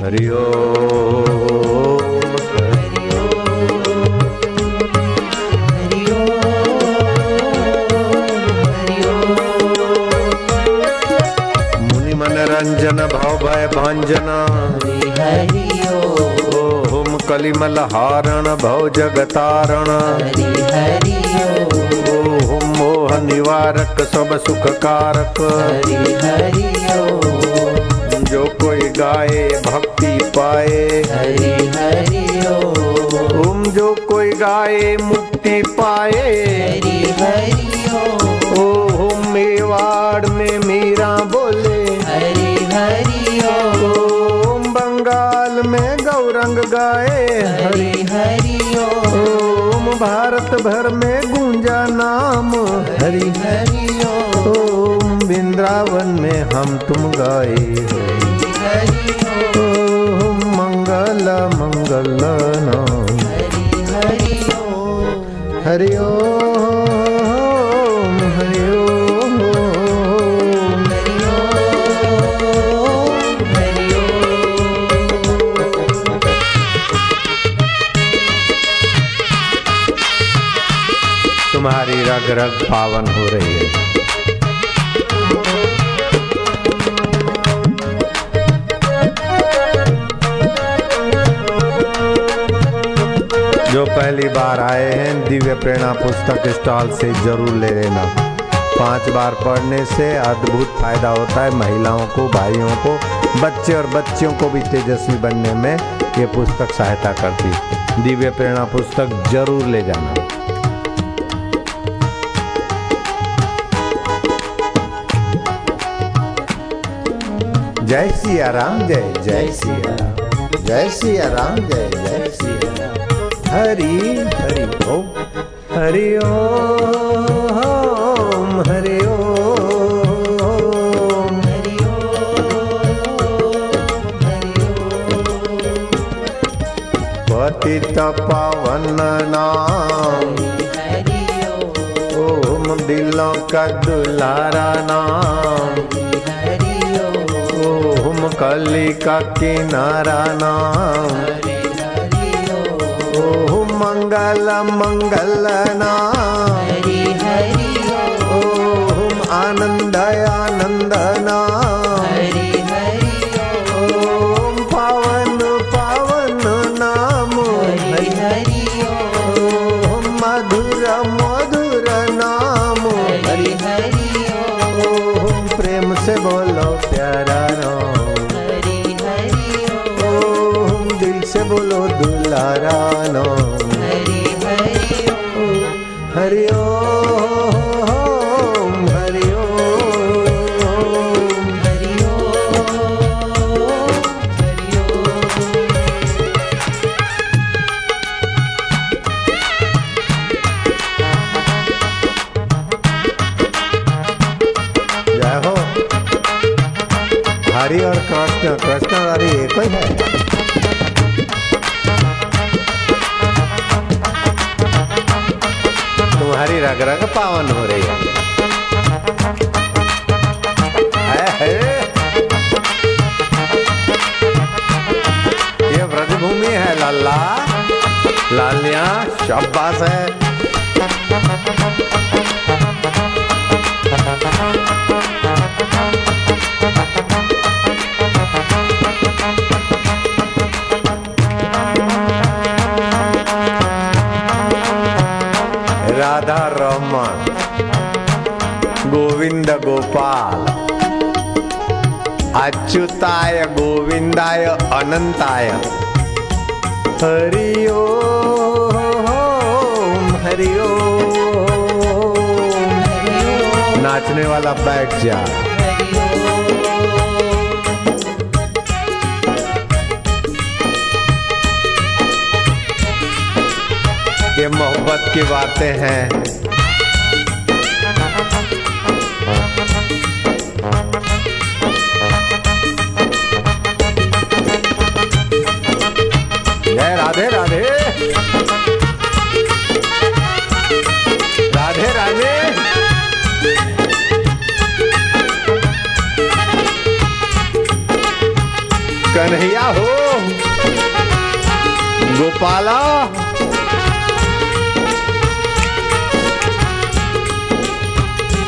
हरि ओम। मुनि भव भय भंजन। ओम कलिमल हारण भव जगतारण ओम मोह निवारक, सब सुख कारक हरि हरि ओम जो कोई गाए भक्ति पाए। हरि हरि ओम ओम जो कोई गाए मुक्ति पाए। हरि हरि ओम ओम मेवाड़ में मीरा बोले। हरि हरि ओम ओम बंगाल में गौरंग गाए। हरि हरि ओम ओम भारत भर में गूंजा नाम। हरि हरि ओम ओम वृंदावन में हम तुम गाए। मंगल नाम हरि ओम तुम्हारी रग रग पावन हो रही है। बार आए हैं। दिव्य प्रेरणा पुस्तक स्टॉल से ज़रूर ले लेना। पाँच बार पढ़ने से अद्भुत फ़ायदा होता है महिलाओं को, भाइयों को, बच्चे और बच्चियों को भी तेजस्वी बनने में ये पुस्तक सहायता करती दिव्य प्रेरणा पुस्तक ज़रूर ले जाना। जय सिया राम, जय जय सिया राम। जय सिया राम, जय जय सिया हरि हरि ओम हरि ओम हरि ओम। हरि पतित पावन नाम, ओम दिलों का दुलारा नाम, ओम कली का किनारा नाम। मंगल मंगल नाम हरि हरि ओम आनंद आनंद नाम हरि हरि ओम पावन पावन नाम। हरि हरि ओम ओम एक है तुम्हारी रग रग पावन हो रही है। ये है लालिया शाबाश है। अच्युताय, गोविंदाय, अनंताय। हरि ओम, हरि नाचने वाला बैठ जा। ये मोहब्बत की बातें हैं। कन्हैया हो। गोपाला।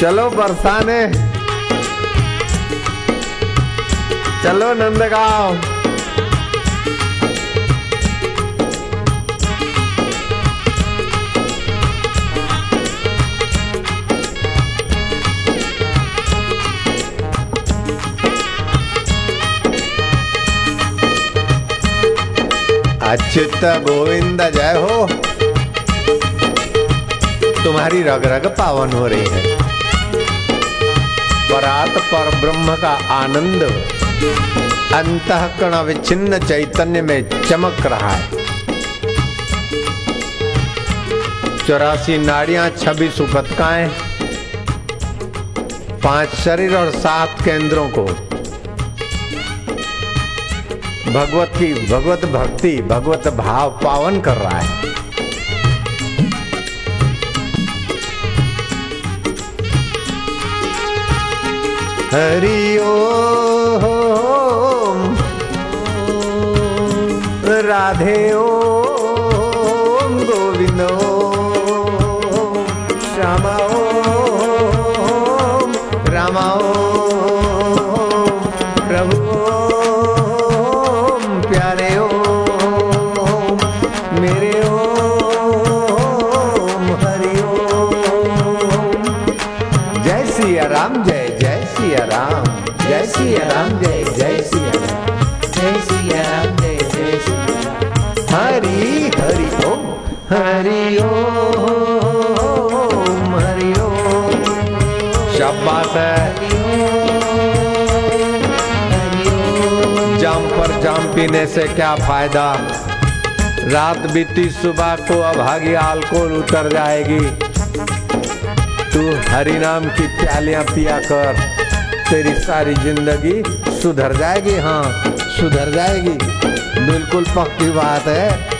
चलो बरसाने। चलो नंदगांव। अच्युत गोविंद, जय हो। तुम्हारी रग रग पावन हो रही है। परात पर ब्रह्म का आनंद अंत कण विच्छिन्न चैतन्य में चमक रहा है। चौरासी नाड़ियाँ, छब्बीस उपतकाएँ पाँच शरीर और सात केंद्रों को भगवत की भगवत भक्ति, भगवत भाव पावन कर रहा है। हरि ओम राधे ओम, गोविंद ओम, श्यामा रामा शाबाश है। जाम पर जाम पीने से क्या फ़ायदा? रात बीती सुबह को अभागी अल्कोहल उतर जाएगी। तू हरि नाम की प्यालियाँ पिया कर। तेरी सारी ज़िंदगी सुधर जाएगी हाँ सुधर जाएगी। बिल्कुल पक्की बात है।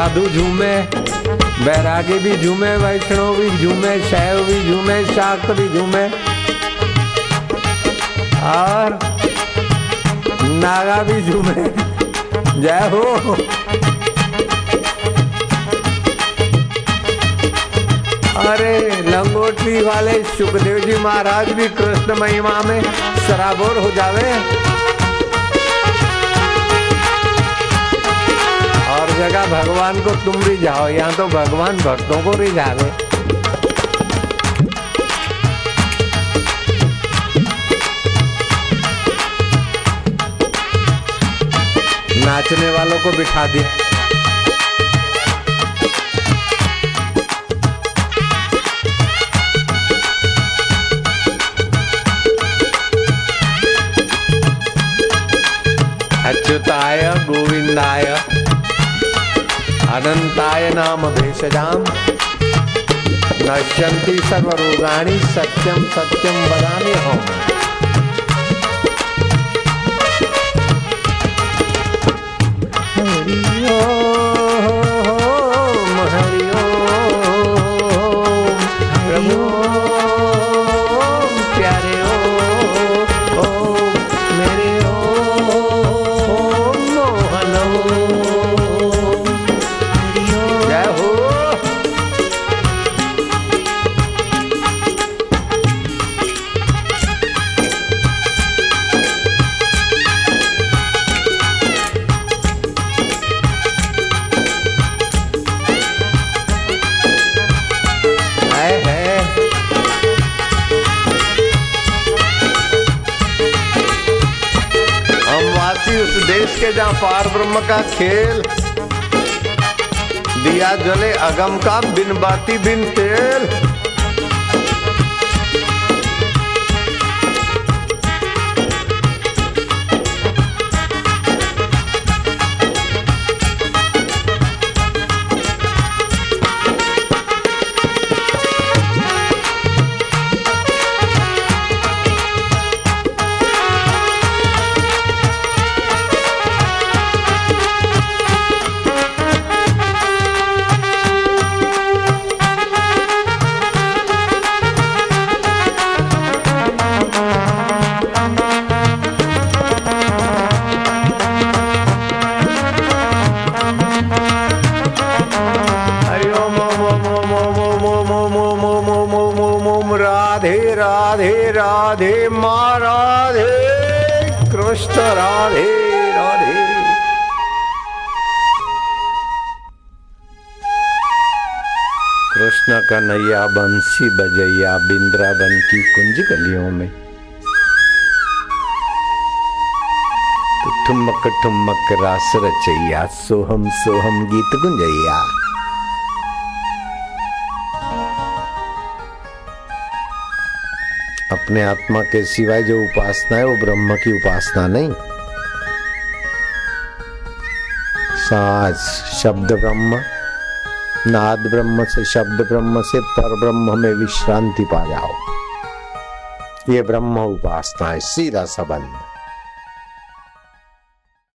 साधु झूमे, बैरागी भी झूमे वैष्णव भी झूमे, शैव भी झूमे, शाक्त भी झूमे। और नागा भी झूमे। जय हो। अरे लंगोटी वाले सुखदेव जी महाराज भी कृष्ण महिमा में सराबोर हो जावे। जगह भगवान को तुम रिझाओ यहाँ तो भगवान भक्तों को रिझावे नाचने वालों को बिठा दिया। अच्युताय, गोविंदाय। अनंताय नाम भेषजाम। नश्यंती सर्वरोगाणी सत्यम सत्यम वदामि हम वासी उस देश के जहाँ पार ब्रह्म का खेल। दिया जले अगम का बिन बाती बिन तेल। कृष्ण का नैया बंसी बजैया बिंद्रावन की कुंज गलियों में। ठुमक ठुमक रास रचैया, सोहम सोहम गीत गुंजैया। अपने आत्मा के सिवाय जो उपासना है, वो ब्रह्म की उपासना नहीं। साज शब्द ब्रह्म नाद ब्रह्म से शब्द ब्रह्म से पर ब्रह्म में विश्रांति पा जाओ। ये ब्रह्म उपासना है, सीधा संबंध।